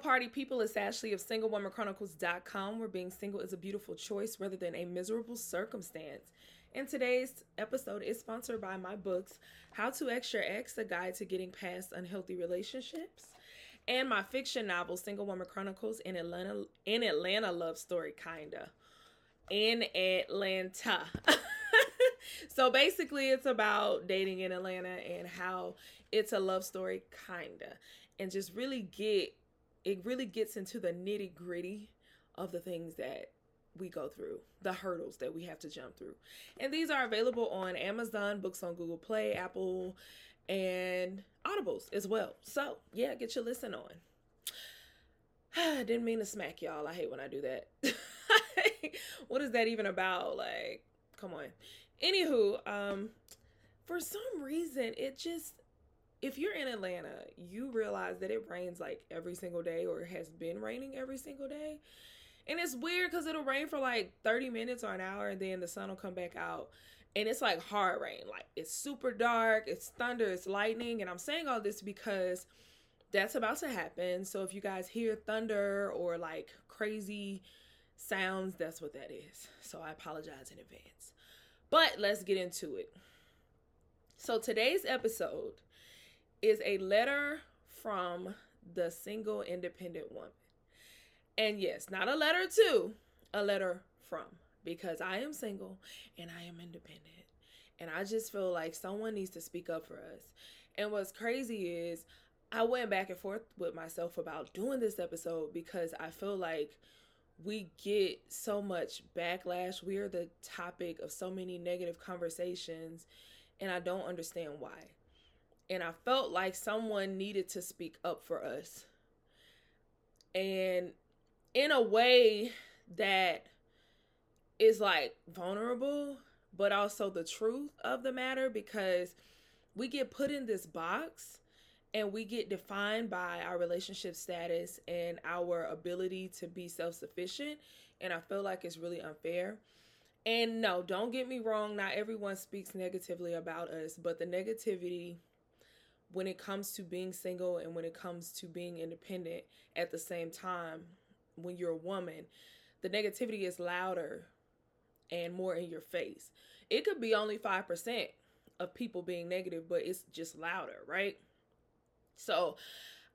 Party people. It's Ashley of SingleWomanChronicles.com, where being single is a beautiful choice rather than a miserable circumstance. And today's episode is sponsored by my books, How to X Your Ex, a guide to getting past unhealthy relationships, and my fiction novel, Single Woman Chronicles, in Atlanta, in Atlanta love story, kinda. In Atlanta. so basically, it's about dating in Atlanta and how it's a love story, kinda, and just really get it really gets into the nitty gritty of the things that we go through, the hurdles that we have to jump through. And these are available on Amazon, books on Google Play, Apple, and Audibles as well. So, yeah, get your listen on. I didn't mean to smack y'all. I hate when I do that. what is that even about? Like, come on. Anywho, um, for some reason, it just if you're in Atlanta, you realize that it rains like every single day or has been raining every single day. And it's weird because it'll rain for like 30 minutes or an hour and then the sun will come back out. And it's like hard rain. Like it's super dark, it's thunder, it's lightning. And I'm saying all this because that's about to happen. So if you guys hear thunder or like crazy sounds, that's what that is. So I apologize in advance. But let's get into it. So today's episode is a letter from the single independent woman. And yes, not a letter to, a letter from, because I am single and I am independent. And I just feel like someone needs to speak up for us. And what's crazy is I went back and forth with myself about doing this episode because I feel like we get so much backlash. We are the topic of so many negative conversations, and I don't understand why and I felt like someone needed to speak up for us. And in a way that is like vulnerable, but also the truth of the matter because we get put in this box and we get defined by our relationship status and our ability to be self sufficient. And I feel like it's really unfair. And no, don't get me wrong, not everyone speaks negatively about us, but the negativity when it comes to being single and when it comes to being independent at the same time when you're a woman the negativity is louder and more in your face. It could be only 5% of people being negative but it's just louder right? So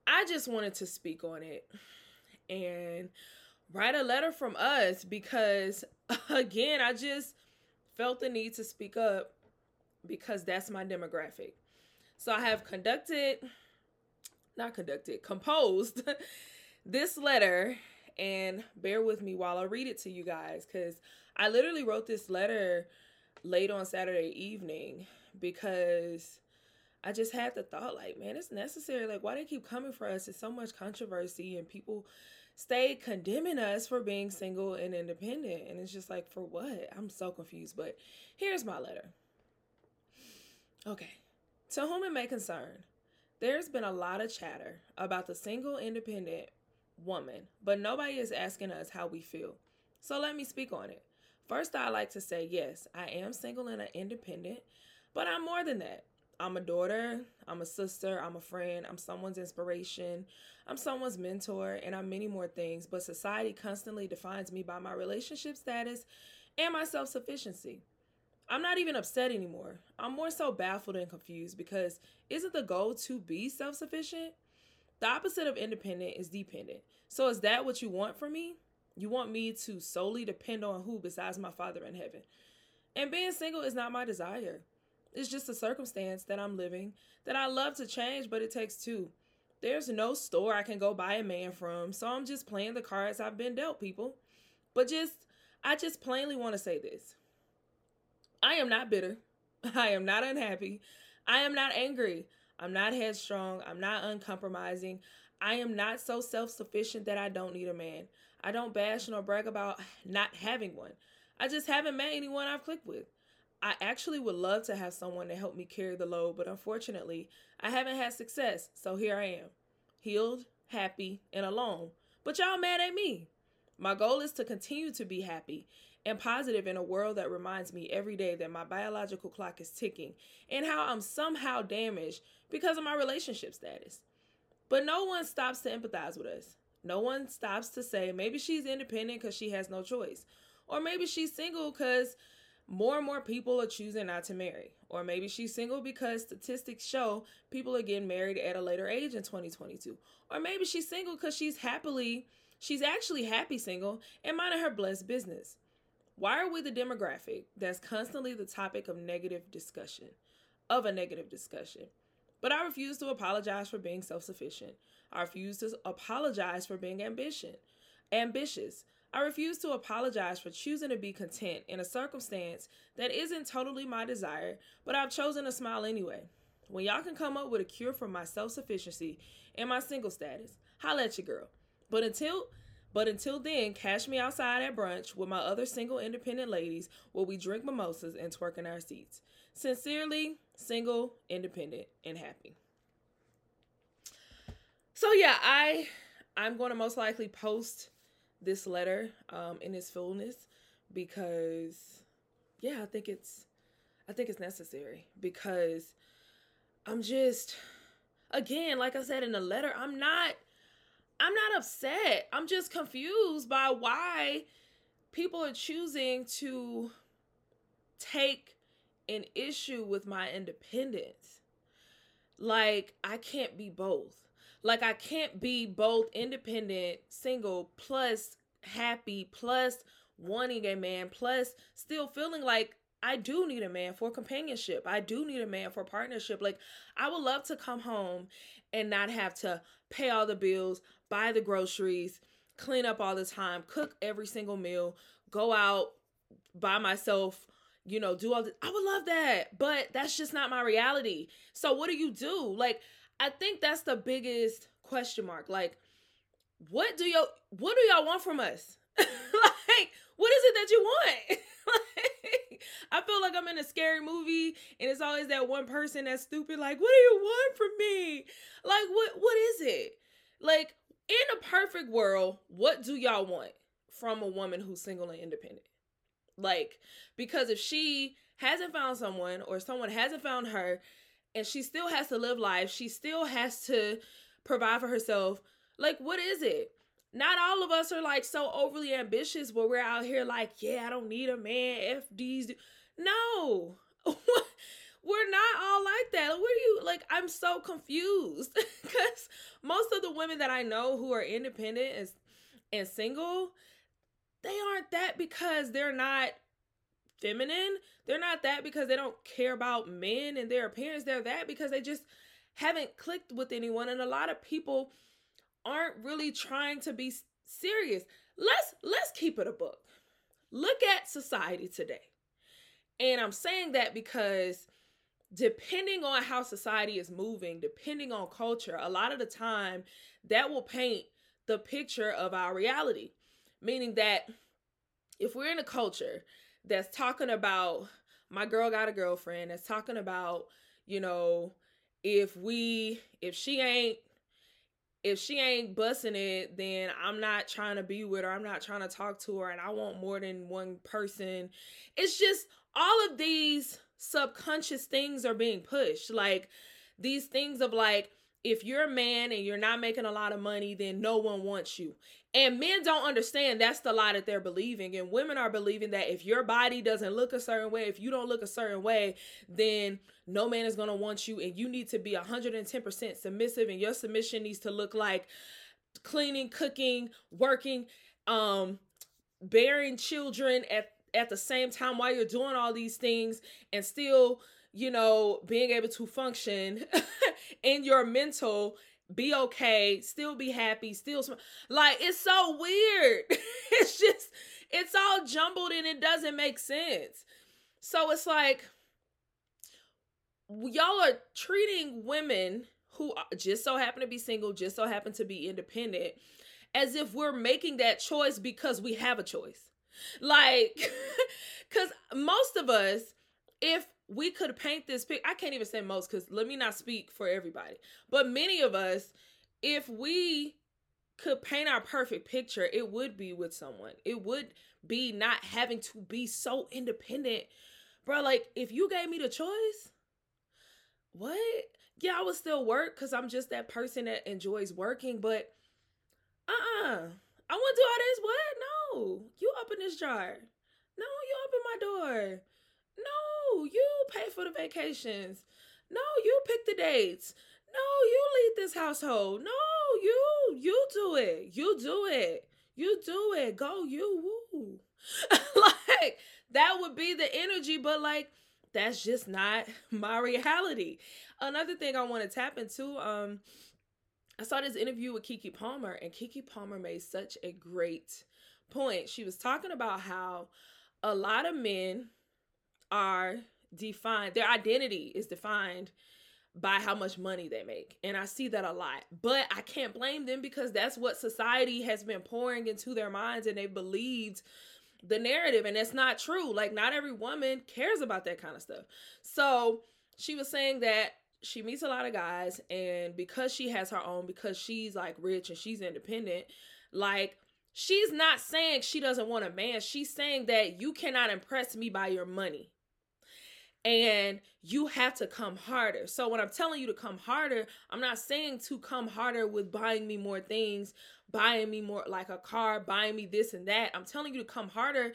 i just wanted to speak on it and write a letter from us because again i just felt the need to speak up because that's my demographic so I have conducted, not conducted, composed this letter. And bear with me while I read it to you guys because I literally wrote this letter late on Saturday evening because I just had the thought, like, man, it's necessary. Like, why they keep coming for us? It's so much controversy, and people stay condemning us for being single and independent. And it's just like, for what? I'm so confused. But here's my letter. Okay. To whom it may concern, there's been a lot of chatter about the single independent woman, but nobody is asking us how we feel. So let me speak on it. First, I like to say yes, I am single and independent, but I'm more than that. I'm a daughter, I'm a sister, I'm a friend, I'm someone's inspiration, I'm someone's mentor, and I'm many more things. But society constantly defines me by my relationship status and my self sufficiency. I'm not even upset anymore. I'm more so baffled and confused because isn't the goal to be self sufficient? The opposite of independent is dependent. So, is that what you want from me? You want me to solely depend on who besides my Father in heaven? And being single is not my desire. It's just a circumstance that I'm living that I love to change, but it takes two. There's no store I can go buy a man from, so I'm just playing the cards I've been dealt, people. But just, I just plainly want to say this I am not bitter. I am not unhappy. I am not angry. I'm not headstrong. I'm not uncompromising. I am not so self sufficient that I don't need a man. I don't bash nor brag about not having one. I just haven't met anyone I've clicked with. I actually would love to have someone to help me carry the load, but unfortunately, I haven't had success, so here I am. Healed, happy, and alone. But y'all mad at me. My goal is to continue to be happy and positive in a world that reminds me every day that my biological clock is ticking and how I'm somehow damaged because of my relationship status. But no one stops to empathize with us. No one stops to say maybe she's independent because she has no choice. Or maybe she's single because more and more people are choosing not to marry. Or maybe she's single because statistics show people are getting married at a later age in 2022. Or maybe she's single because she's happily, she's actually happy single and minding her blessed business. Why are we the demographic that's constantly the topic of negative discussion, of a negative discussion? But I refuse to apologize for being self sufficient. I refuse to apologize for being ambition, ambitious. I refuse to apologize for choosing to be content in a circumstance that isn't totally my desire, but I've chosen to smile anyway. When y'all can come up with a cure for my self sufficiency and my single status, holla at your girl. But until but until then, catch me outside at brunch with my other single independent ladies where we drink mimosas and twerk in our seats. Sincerely, single, independent, and happy. So yeah, I I'm going to most likely post this letter um, in its fullness because yeah, I think it's I think it's necessary because I'm just again, like I said in the letter, I'm not I'm not upset. I'm just confused by why people are choosing to take an issue with my independence. Like I can't be both. Like I can't be both independent, single, plus happy, plus wanting a man, plus still feeling like I do need a man for companionship. I do need a man for partnership. Like I would love to come home and not have to pay all the bills, buy the groceries, clean up all the time, cook every single meal, go out by myself, you know, do all this. I would love that, but that's just not my reality. So what do you do? Like I think that's the biggest question mark. Like, what do y'all what do y'all want from us? like, what is it that you want? like, I feel like I'm in a scary movie and it's always that one person that's stupid, like, what do you want from me? Like, what what is it? Like, in a perfect world, what do y'all want from a woman who's single and independent? Like, because if she hasn't found someone or someone hasn't found her, and she still has to live life. She still has to provide for herself. Like, what is it? Not all of us are like so overly ambitious where we're out here like, yeah, I don't need a man. FDs. No. we're not all like that. What are you like? I'm so confused because most of the women that I know who are independent and, and single, they aren't that because they're not feminine. They're not that because they don't care about men and their appearance. They're that because they just haven't clicked with anyone. And a lot of people aren't really trying to be serious. Let's let's keep it a book. Look at society today. And I'm saying that because depending on how society is moving, depending on culture, a lot of the time that will paint the picture of our reality. Meaning that if we're in a culture that's talking about my girl got a girlfriend, that's talking about, you know, if we if she ain't if she ain't busting it, then I'm not trying to be with her. I'm not trying to talk to her and I want more than one person. It's just all of these subconscious things are being pushed. Like these things of like if you're a man and you're not making a lot of money, then no one wants you. And men don't understand that's the lie that they're believing. And women are believing that if your body doesn't look a certain way, if you don't look a certain way, then no man is going to want you. And you need to be 110% submissive. And your submission needs to look like cleaning, cooking, working, um, bearing children at, at the same time while you're doing all these things and still you know, being able to function in your mental, be okay, still be happy, still sm- like it's so weird. it's just it's all jumbled and it doesn't make sense. So it's like y'all are treating women who just so happen to be single, just so happen to be independent, as if we're making that choice because we have a choice. Like, because most of us, if we could paint this pic, I can't even say most because let me not speak for everybody, but many of us, if we could paint our perfect picture, it would be with someone. It would be not having to be so independent. Bro, like if you gave me the choice, what? Yeah, I would still work because I'm just that person that enjoys working, but uh uh I to do all this. What? No. You open this jar. No, you open my door. No, you pay for the vacations. No, you pick the dates. No, you lead this household. No, you you do it. You do it. You do it. Go you woo. like that would be the energy, but like that's just not my reality. Another thing I want to tap into, um, I saw this interview with Keke Palmer, and Keke Palmer made such a great point. She was talking about how a lot of men are defined, their identity is defined by how much money they make. And I see that a lot. But I can't blame them because that's what society has been pouring into their minds and they believed the narrative and it's not true. Like not every woman cares about that kind of stuff. So, she was saying that she meets a lot of guys and because she has her own because she's like rich and she's independent, like she's not saying she doesn't want a man. She's saying that you cannot impress me by your money and you have to come harder. So when I'm telling you to come harder, I'm not saying to come harder with buying me more things, buying me more like a car, buying me this and that. I'm telling you to come harder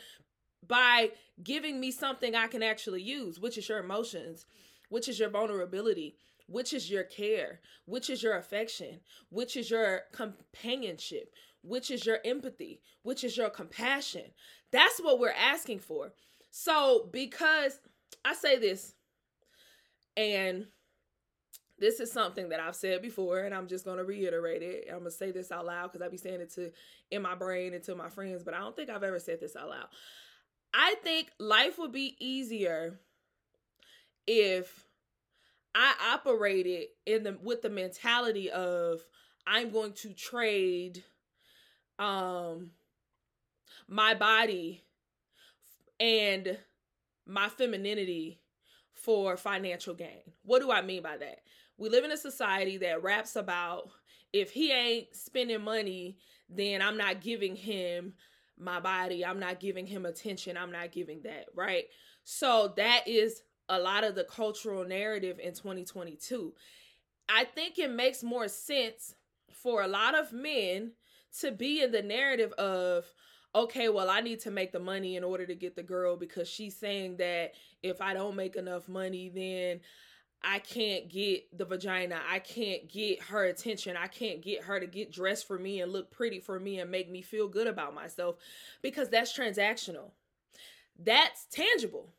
by giving me something I can actually use, which is your emotions, which is your vulnerability, which is your care, which is your affection, which is your companionship, which is your empathy, which is your compassion. That's what we're asking for. So because I say this, and this is something that I've said before, and I'm just gonna reiterate it. I'm gonna say this out loud because I be saying it to in my brain and to my friends, but I don't think I've ever said this out loud. I think life would be easier if I operated in the with the mentality of I'm going to trade um my body and my femininity for financial gain. What do I mean by that? We live in a society that raps about if he ain't spending money, then I'm not giving him my body. I'm not giving him attention. I'm not giving that, right? So that is a lot of the cultural narrative in 2022. I think it makes more sense for a lot of men to be in the narrative of okay, well, I need to make the money in order to get the girl because she's saying that if I don't make enough money, then I can't get the vagina. I can't get her attention. I can't get her to get dressed for me and look pretty for me and make me feel good about myself because that's transactional. That's tangible.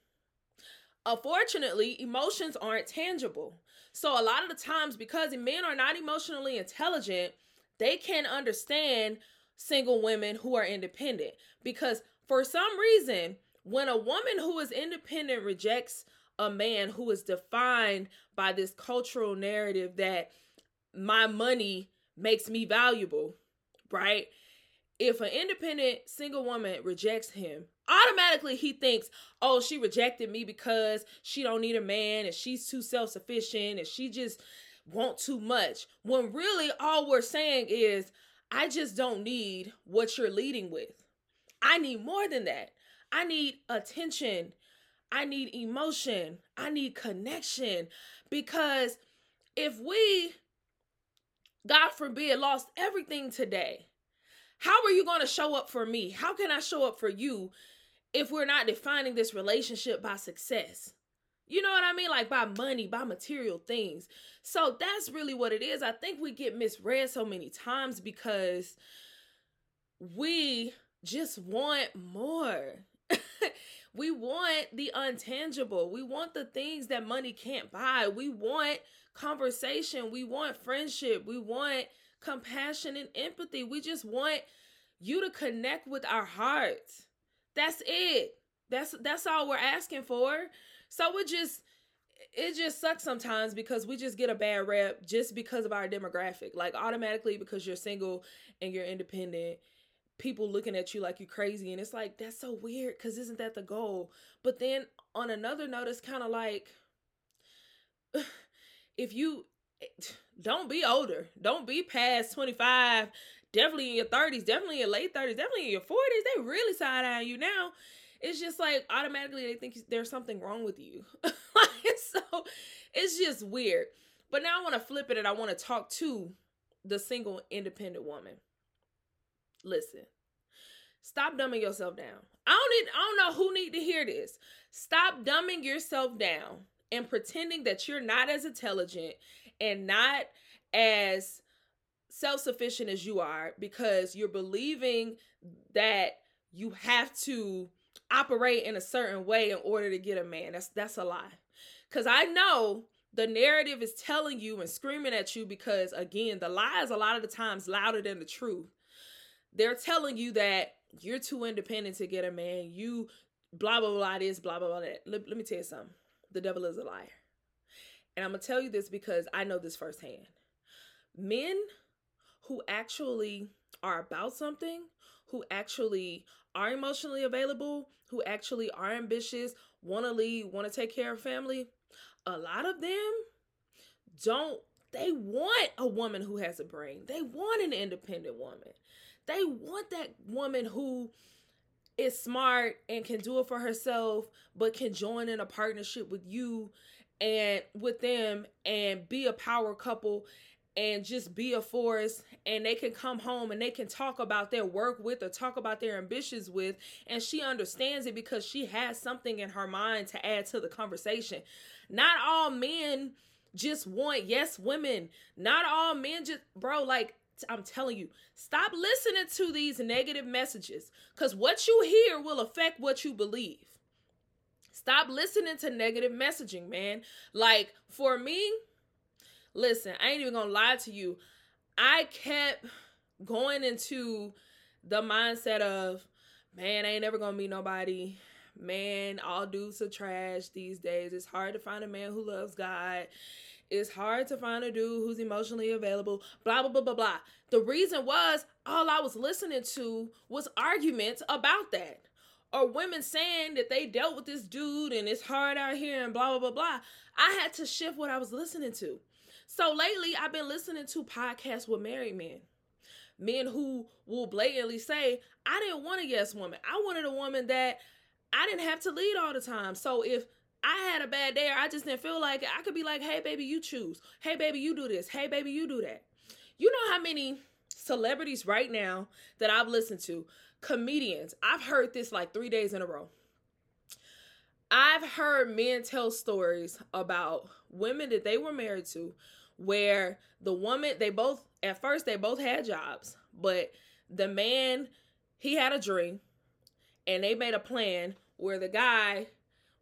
Unfortunately, emotions aren't tangible. So, a lot of the times, because men are not emotionally intelligent, they can't understand single women who are independent. Because for some reason when a woman who is independent rejects a man who is defined by this cultural narrative that my money makes me valuable right? If an independent single woman rejects him automatically he thinks oh she rejected me because she don't need a man and she's too self-sufficient and she just want too much. When really all we're saying is I just don't need what you're leading with. I need more than that. I need attention. I need emotion. I need connection. Because if we, God forbid, lost everything today, how are you going to show up for me? How can I show up for you if we're not defining this relationship by success? You know what I mean? Like by money, by material things. So that's really what it is. I think we get misread so many times because we just want more. we want the untangible. We want the things that money can't buy. We want conversation. We want friendship. We want compassion and empathy. We just want you to connect with our hearts. That's it. That's that's all we're asking for. So it just it just sucks sometimes because we just get a bad rep just because of our demographic. Like automatically because you're single and you're independent, people looking at you like you're crazy and it's like that's so weird cuz isn't that the goal? But then on another note it's kind of like if you don't be older, don't be past 25, definitely in your 30s, definitely in your late 30s, definitely in your 40s, they really side eye you now it's just like automatically they think there's something wrong with you. so it's just weird. But now I want to flip it and I want to talk to the single independent woman. Listen. Stop dumbing yourself down. I don't need I don't know who need to hear this. Stop dumbing yourself down and pretending that you're not as intelligent and not as self-sufficient as you are because you're believing that you have to operate in a certain way in order to get a man. That's that's a lie. Cuz I know the narrative is telling you and screaming at you because again, the lies a lot of the times louder than the truth. They're telling you that you're too independent to get a man. You blah blah blah this, blah blah blah that. Let, let me tell you something. The devil is a liar. And I'm going to tell you this because I know this firsthand. Men who actually are about something, who actually are emotionally available, who actually are ambitious, want to lead, want to take care of family, a lot of them don't they want a woman who has a brain. They want an independent woman. They want that woman who is smart and can do it for herself, but can join in a partnership with you and with them and be a power couple and just be a force and they can come home and they can talk about their work with or talk about their ambitions with and she understands it because she has something in her mind to add to the conversation not all men just want yes women not all men just bro like I'm telling you, stop listening to these negative messages because what you hear will affect what you believe. Stop listening to negative messaging, man. Like for me, listen, I ain't even gonna lie to you. I kept going into the mindset of, man, I ain't never gonna meet nobody. Man, all dudes are trash these days. It's hard to find a man who loves God. It's hard to find a dude who's emotionally available. Blah, blah, blah, blah, blah. The reason was all I was listening to was arguments about that. Or women saying that they dealt with this dude and it's hard out here and blah, blah, blah, blah. I had to shift what I was listening to. So lately, I've been listening to podcasts with married men. Men who will blatantly say, I didn't want a yes woman. I wanted a woman that I didn't have to lead all the time. So if I had a bad day or I just didn't feel like it, I could be like, hey, baby, you choose. Hey, baby, you do this. Hey, baby, you do that. You know how many celebrities right now that I've listened to, comedians, I've heard this like three days in a row. I've heard men tell stories about women that they were married to where the woman they both at first they both had jobs, but the man he had a dream and they made a plan where the guy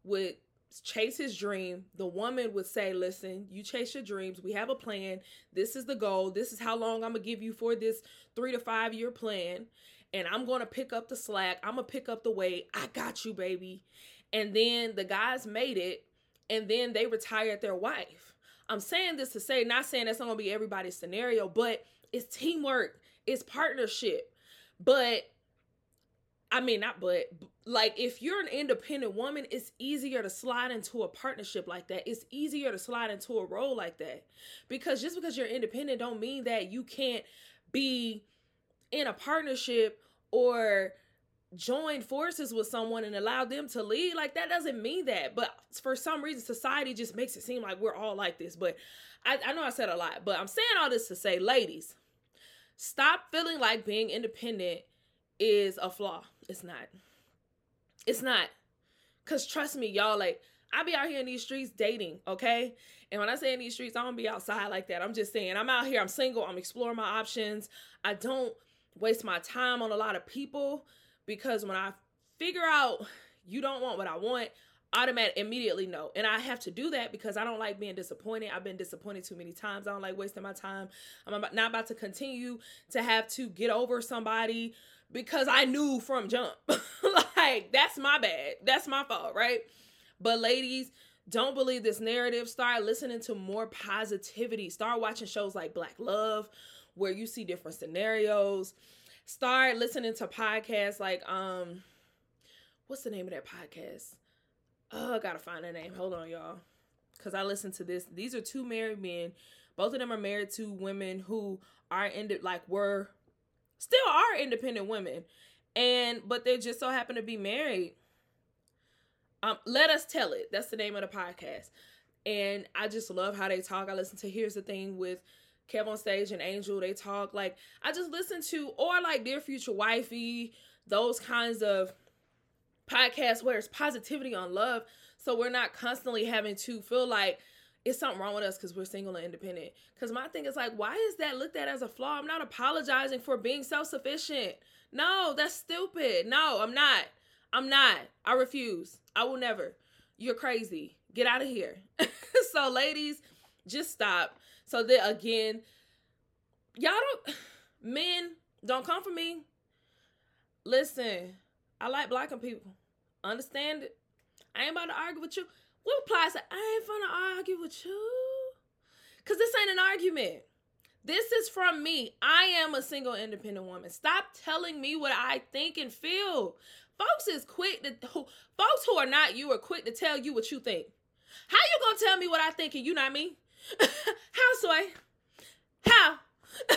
would chase his dream. The woman would say, Listen, you chase your dreams. We have a plan. This is the goal. This is how long I'm going to give you for this three to five year plan. And I'm going to pick up the slack. I'm going to pick up the weight. I got you, baby. And then the guys made it. And then they retired their wife. I'm saying this to say, not saying that's not gonna be everybody's scenario, but it's teamwork, it's partnership. But I mean, not but like if you're an independent woman, it's easier to slide into a partnership like that. It's easier to slide into a role like that. Because just because you're independent don't mean that you can't be in a partnership or join forces with someone and allow them to lead like that doesn't mean that but for some reason society just makes it seem like we're all like this but I, I know i said a lot but i'm saying all this to say ladies stop feeling like being independent is a flaw it's not it's not because trust me y'all like I be out here in these streets dating, okay? And when I say in these streets, I don't be outside like that. I'm just saying, I'm out here, I'm single, I'm exploring my options. I don't waste my time on a lot of people because when I figure out you don't want what I want, automatic immediately no. And I have to do that because I don't like being disappointed. I've been disappointed too many times. I don't like wasting my time. I'm about, not about to continue to have to get over somebody because I knew from jump. like that's my bad. That's my fault, right? But ladies, don't believe this narrative. Start listening to more positivity. Start watching shows like Black Love, where you see different scenarios. Start listening to podcasts like um, what's the name of that podcast? Oh, I gotta find the name. Hold on, y'all, because I listened to this. These are two married men. Both of them are married to women who are in like were still are independent women, and but they just so happen to be married um, let us tell it. That's the name of the podcast. And I just love how they talk. I listen to Here's the Thing with Kev on stage and Angel. They talk like I just listen to or like Dear Future Wifey, those kinds of podcasts where it's positivity on love. So we're not constantly having to feel like it's something wrong with us because we're single and independent. Because my thing is like, why is that looked at as a flaw? I'm not apologizing for being self sufficient. No, that's stupid. No, I'm not. I'm not. I refuse. I will never. You're crazy. Get out of here. so, ladies, just stop. So that again, y'all don't men don't come for me. Listen, I like blacking people. Understand it. I ain't about to argue with you. What applies to I ain't gonna argue with you? Cause this ain't an argument. This is from me. I am a single independent woman. Stop telling me what I think and feel. Folks is quick to folks who are not you are quick to tell you what you think. How you gonna tell me what I think and you not me? How soy? How?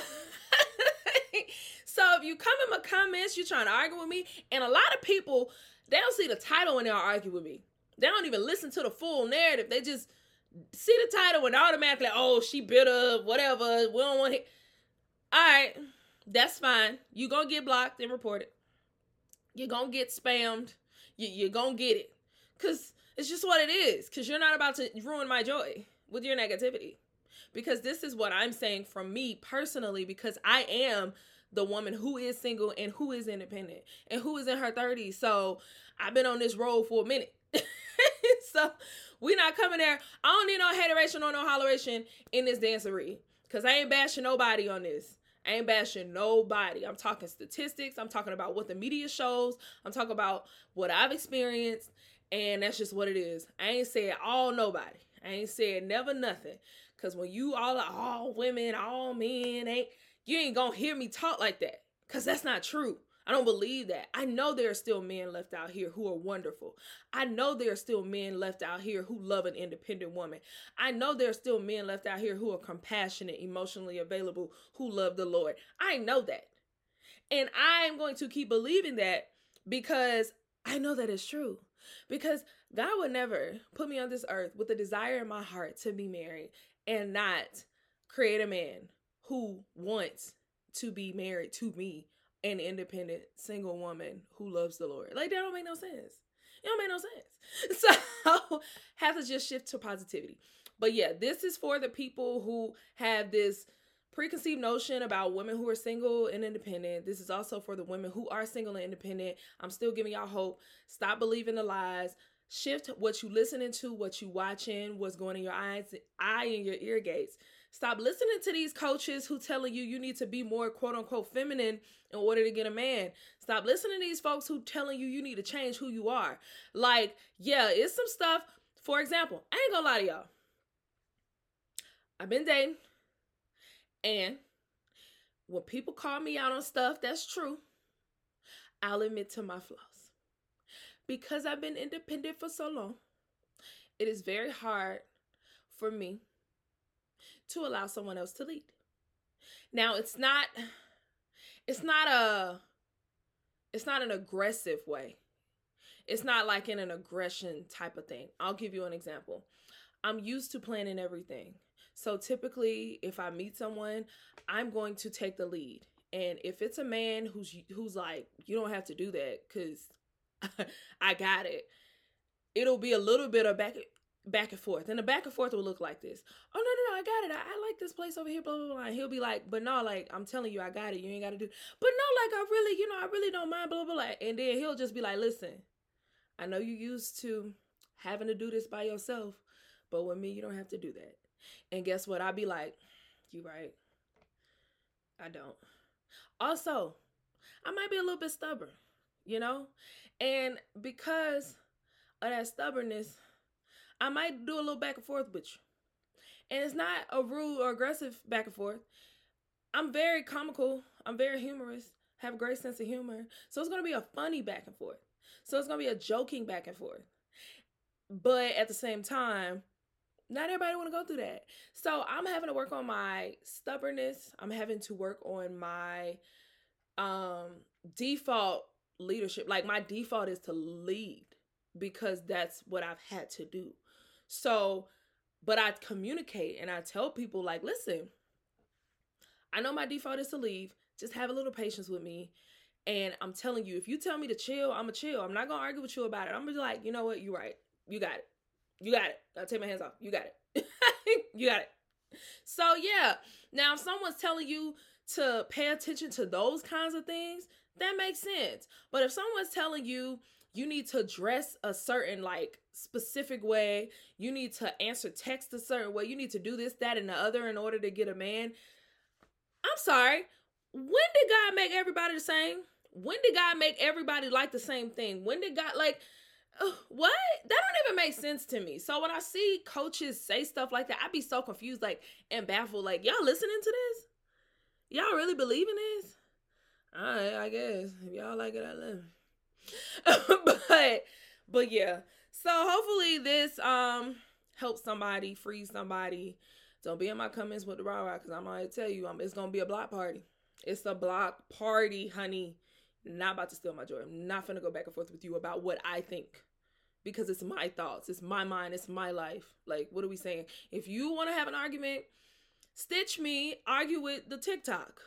so if you come in my comments, you trying to argue with me, and a lot of people they don't see the title when they'll argue with me. They don't even listen to the full narrative. They just see the title and automatically, oh, she bitter, whatever. We don't want it. All right, that's fine. You gonna get blocked and reported you're gonna get spammed. You, you're gonna get it. Cause it's just what it is. Cause you're not about to ruin my joy with your negativity. Because this is what I'm saying from me personally, because I am the woman who is single and who is independent and who is in her 30s. So I've been on this road for a minute. so we not coming there. I don't need no hateration or no holleration in this dancery. Cause I ain't bashing nobody on this. I ain't bashing nobody. I'm talking statistics. I'm talking about what the media shows. I'm talking about what I've experienced. And that's just what it is. I ain't saying all nobody. I ain't saying never nothing. Cause when you all are all women, all men, ain't you ain't gonna hear me talk like that. Cause that's not true. I don't believe that. I know there are still men left out here who are wonderful. I know there are still men left out here who love an independent woman. I know there are still men left out here who are compassionate, emotionally available, who love the Lord. I know that. And I am going to keep believing that because I know that it's true. Because God would never put me on this earth with a desire in my heart to be married and not create a man who wants to be married to me an independent single woman who loves the Lord. Like that don't make no sense. It don't make no sense. So have to just shift to positivity. But yeah, this is for the people who have this preconceived notion about women who are single and independent. This is also for the women who are single and independent. I'm still giving y'all hope. Stop believing the lies. Shift what you listening to, what you watching, what's going in your eyes, eye and your ear gates. Stop listening to these coaches who telling you you need to be more quote unquote feminine in order to get a man. Stop listening to these folks who telling you you need to change who you are. Like, yeah, it's some stuff. For example, I ain't gonna lie to y'all. I've been dating, and when people call me out on stuff that's true, I'll admit to my flaws. Because I've been independent for so long, it is very hard for me to allow someone else to lead. Now, it's not it's not a it's not an aggressive way. It's not like in an aggression type of thing. I'll give you an example. I'm used to planning everything. So typically if I meet someone, I'm going to take the lead. And if it's a man who's who's like, you don't have to do that cuz I got it. It'll be a little bit of back back and forth. And the back and forth will look like this. Oh no, no, no, I got it. I, I like this place over here, blah, blah, blah. And he'll be like, but no, like, I'm telling you, I got it. You ain't gotta do but no, like I really, you know, I really don't mind, blah, blah, blah. And then he'll just be like, listen, I know you used to having to do this by yourself, but with me, you don't have to do that. And guess what? I'll be like, you right. I don't. Also, I might be a little bit stubborn, you know? And because of that stubbornness, I might do a little back and forth with you. And it's not a rude or aggressive back and forth. I'm very comical. I'm very humorous. Have a great sense of humor. So it's gonna be a funny back and forth. So it's gonna be a joking back and forth. But at the same time, not everybody want to go through that. So I'm having to work on my stubbornness. I'm having to work on my um default leadership. Like my default is to lead because that's what I've had to do. So, but I communicate and I tell people like, listen, I know my default is to leave. Just have a little patience with me. And I'm telling you, if you tell me to chill, I'm a chill. I'm not gonna argue with you about it. I'm gonna be like, you know what, you're right. You got it. You got it. I'll take my hands off. You got it. you got it. So yeah. Now if someone's telling you to pay attention to those kinds of things, that makes sense. But if someone's telling you you need to dress a certain like specific way, you need to answer text a certain way, you need to do this, that, and the other in order to get a man. I'm sorry. When did God make everybody the same? When did God make everybody like the same thing? When did God like what? That don't even make sense to me. So when I see coaches say stuff like that, I'd be so confused, like and baffled. Like y'all listening to this? Y'all really believe in this? Right, I guess if y'all like it, I love. but but yeah. So hopefully this um helps somebody, free somebody. Don't be in my comments with the raw because I'm gonna tell you, um, it's gonna be a block party. It's a block party, honey. Not about to steal my joy. I'm not gonna go back and forth with you about what I think because it's my thoughts, it's my mind, it's my life. Like, what are we saying? If you want to have an argument, stitch me, argue with the TikTok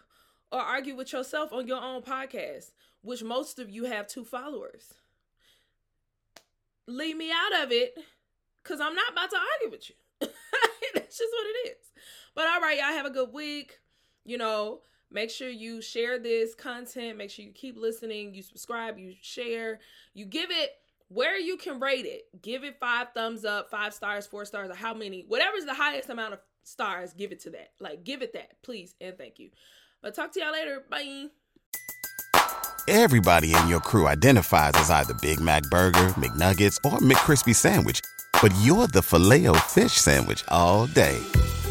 or argue with yourself on your own podcast, which most of you have two followers. Leave me out of it because I'm not about to argue with you. That's just what it is. But all right, y'all have a good week. You know, Make sure you share this content. Make sure you keep listening. You subscribe, you share, you give it where you can rate it. Give it five thumbs up, five stars, four stars, or how many, whatever's the highest amount of stars, give it to that. Like, give it that, please, and thank you. But talk to y'all later. Bye. Everybody in your crew identifies as either Big Mac Burger, McNuggets, or McCrispy Sandwich, but you're the filet O fish Sandwich all day